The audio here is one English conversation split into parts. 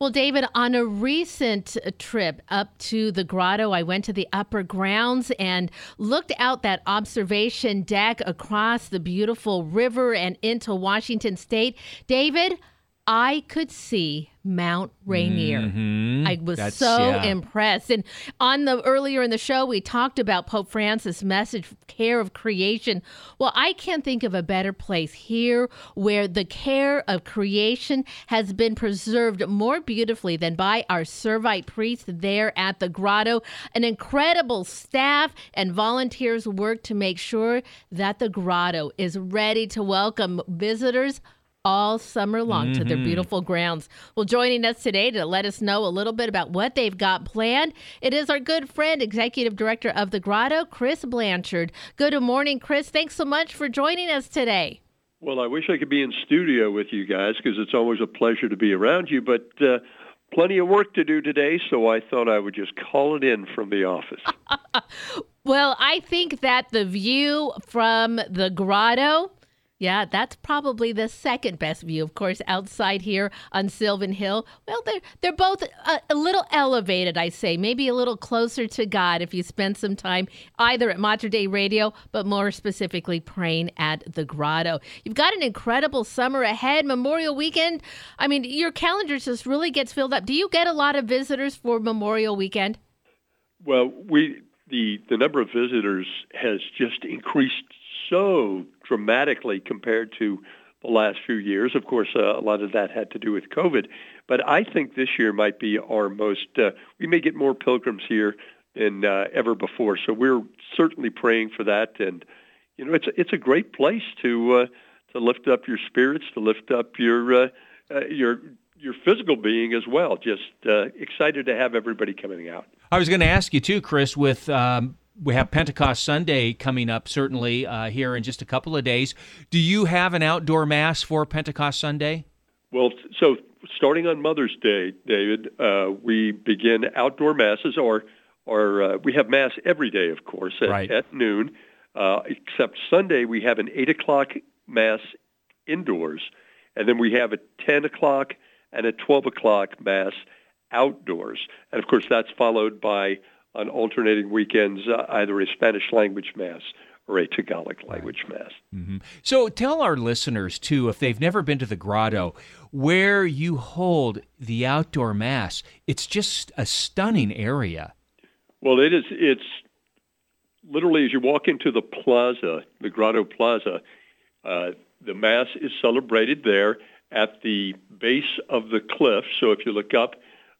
Well, David, on a recent uh, trip up to the grotto, I went to the upper grounds and looked out that observation deck across the beautiful river and into Washington state. David, I could see Mount Rainier. Mm-hmm. I was That's- so yeah. impressed. And on the earlier in the show, we talked about Pope Francis' message, care of creation. Well, I can't think of a better place here where the care of creation has been preserved more beautifully than by our Servite priest there at the grotto. An incredible staff and volunteers work to make sure that the grotto is ready to welcome visitors all summer long to their beautiful grounds. Well, joining us today to let us know a little bit about what they've got planned, it is our good friend, Executive Director of the Grotto, Chris Blanchard. Good morning, Chris. Thanks so much for joining us today. Well, I wish I could be in studio with you guys because it's always a pleasure to be around you, but uh, plenty of work to do today, so I thought I would just call it in from the office. Well, I think that the view from the grotto, yeah, that's probably the second best view, of course, outside here on Sylvan Hill. Well, they're they're both a, a little elevated, I say, maybe a little closer to God if you spend some time either at Mater Dei Radio, but more specifically praying at the grotto. You've got an incredible summer ahead, Memorial Weekend. I mean, your calendar just really gets filled up. Do you get a lot of visitors for Memorial Weekend? Well, we the the number of visitors has just increased so dramatically compared to the last few years. Of course, uh, a lot of that had to do with COVID, but I think this year might be our most. Uh, we may get more pilgrims here than uh, ever before, so we're certainly praying for that. And you know, it's it's a great place to uh, to lift up your spirits, to lift up your uh, uh, your your physical being as well. Just uh, excited to have everybody coming out. I was going to ask you too, Chris. With um, we have Pentecost Sunday coming up, certainly uh, here in just a couple of days. Do you have an outdoor mass for Pentecost Sunday? Well, so starting on Mother's Day, David, uh, we begin outdoor masses, or or uh, we have mass every day, of course, at, Right. at noon. Uh, except Sunday, we have an eight o'clock mass indoors, and then we have a ten o'clock and a twelve o'clock mass outdoors, and of course that's followed by on alternating weekends uh, either a Spanish language mass or a Tagalog language mass. So tell our listeners too, if they've never been to the grotto, where you hold the outdoor mass. It's just a stunning area. Well, it is. It's literally as you walk into the plaza, the Grotto Plaza. Uh, the mass is celebrated there at the base of the cliff. So if you look up,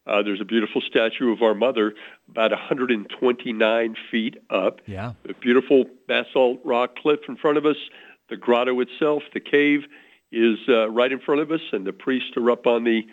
uh, there's a beautiful statue of our mother, about 129 feet up. Yeah. The beautiful basalt rock cliff in front of us. The grotto itself, the cave, is uh, right in front of us, and the priests are up on the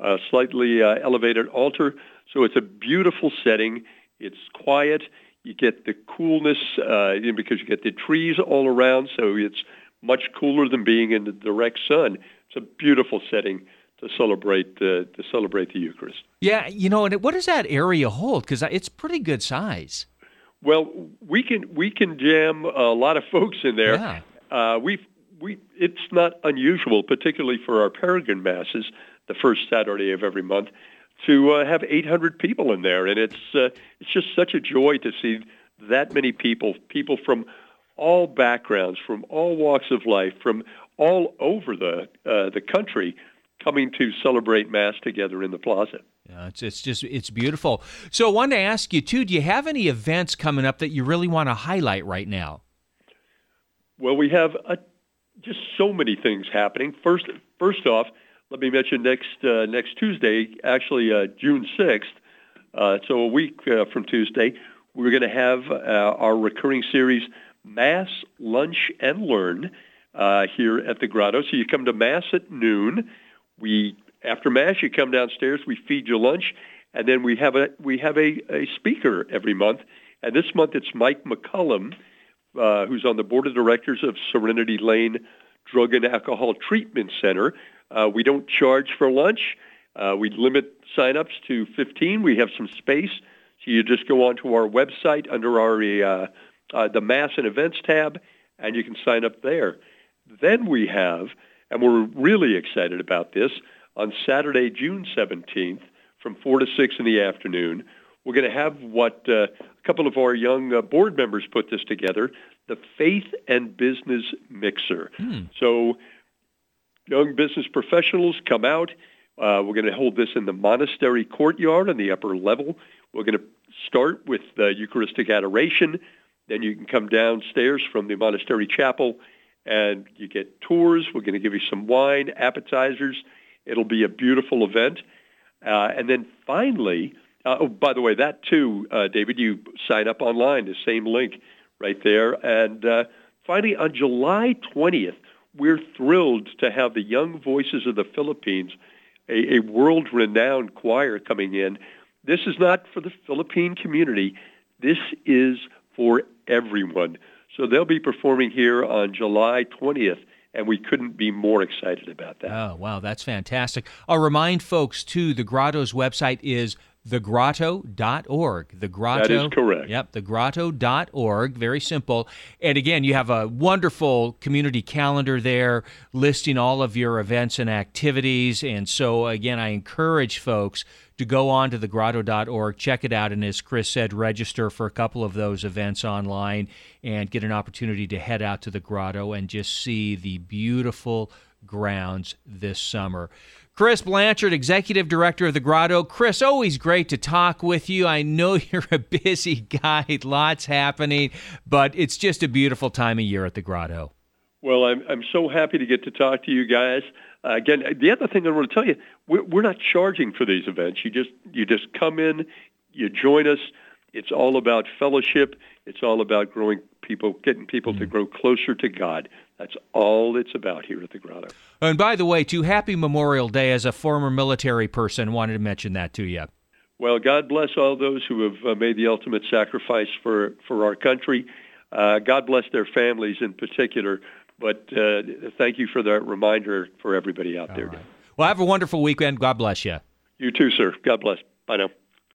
uh, slightly uh, elevated altar. So it's a beautiful setting. It's quiet. You get the coolness uh, because you get the trees all around, so it's much cooler than being in the direct sun. It's a beautiful setting to celebrate uh, to celebrate the Eucharist. Yeah, you know, and what does that area hold? Because it's pretty good size. Well, we can we can jam a lot of folks in there. Yeah. Uh, we we it's not unusual, particularly for our peregrine masses, the first Saturday of every month, to uh, have 800 people in there, and it's uh, it's just such a joy to see that many people, people from all backgrounds, from all walks of life, from all over the uh, the country, coming to celebrate Mass together in the plaza. Yeah, it's it's just it's beautiful. So I wanted to ask you too. Do you have any events coming up that you really want to highlight right now? Well, we have a, just so many things happening. First, first off, let me mention next uh, next Tuesday, actually uh, June sixth. Uh, so a week uh, from Tuesday, we're going to have uh, our recurring series, Mass, Lunch, and Learn, uh, here at the Grotto. So you come to Mass at noon. We after Mass, you come downstairs. We feed you lunch, and then we have a we have a, a speaker every month. And this month it's Mike McCullum uh, who's on the board of directors of Serenity Lane Drug and Alcohol Treatment Center. Uh, we don't charge for lunch. Uh, we limit signups to 15. We have some space, so you just go onto our website under our uh, uh, the Mass and Events tab, and you can sign up there. Then we have, and we're really excited about this, on Saturday, June 17th, from 4 to 6 in the afternoon. We're going to have what uh, a couple of our young uh, board members put this together, the Faith and Business Mixer. Hmm. So young business professionals come out. Uh, we're going to hold this in the monastery courtyard on the upper level. We're going to start with the Eucharistic adoration. Then you can come downstairs from the monastery chapel and you get tours. We're going to give you some wine, appetizers. It'll be a beautiful event. Uh, and then finally, uh, oh, by the way, that too, uh, David, you sign up online, the same link right there. And uh, finally, on July 20th, we're thrilled to have the Young Voices of the Philippines, a, a world-renowned choir coming in. This is not for the Philippine community. This is for everyone. So they'll be performing here on July 20th and we couldn't be more excited about that. Oh, wow, that's fantastic. I'll remind folks, too, the Grotto's website is thegrotto.org. The Grotto. That is correct. Yep, thegrotto.org. Very simple. And again, you have a wonderful community calendar there listing all of your events and activities. And so, again, I encourage folks to go on to thegrotto.org, check it out, and as Chris said, register for a couple of those events online and get an opportunity to head out to the grotto and just see the beautiful grounds this summer. Chris Blanchard, Executive Director of the Grotto. Chris, always great to talk with you. I know you're a busy guy, lots happening, but it's just a beautiful time of year at the Grotto. Well, I'm, I'm so happy to get to talk to you guys. Uh, again, the other thing I want to tell you, we're, we're not charging for these events. You just you just come in, you join us. It's all about fellowship. It's all about growing people, getting people mm. to grow closer to God. That's all it's about here at the Grotto. And by the way, too, happy Memorial Day as a former military person. Wanted to mention that to you. Well, God bless all those who have uh, made the ultimate sacrifice for, for our country. Uh, God bless their families in particular. But uh, thank you for that reminder for everybody out all there. Right. Well, have a wonderful weekend. God bless you. You too, sir. God bless. Bye now.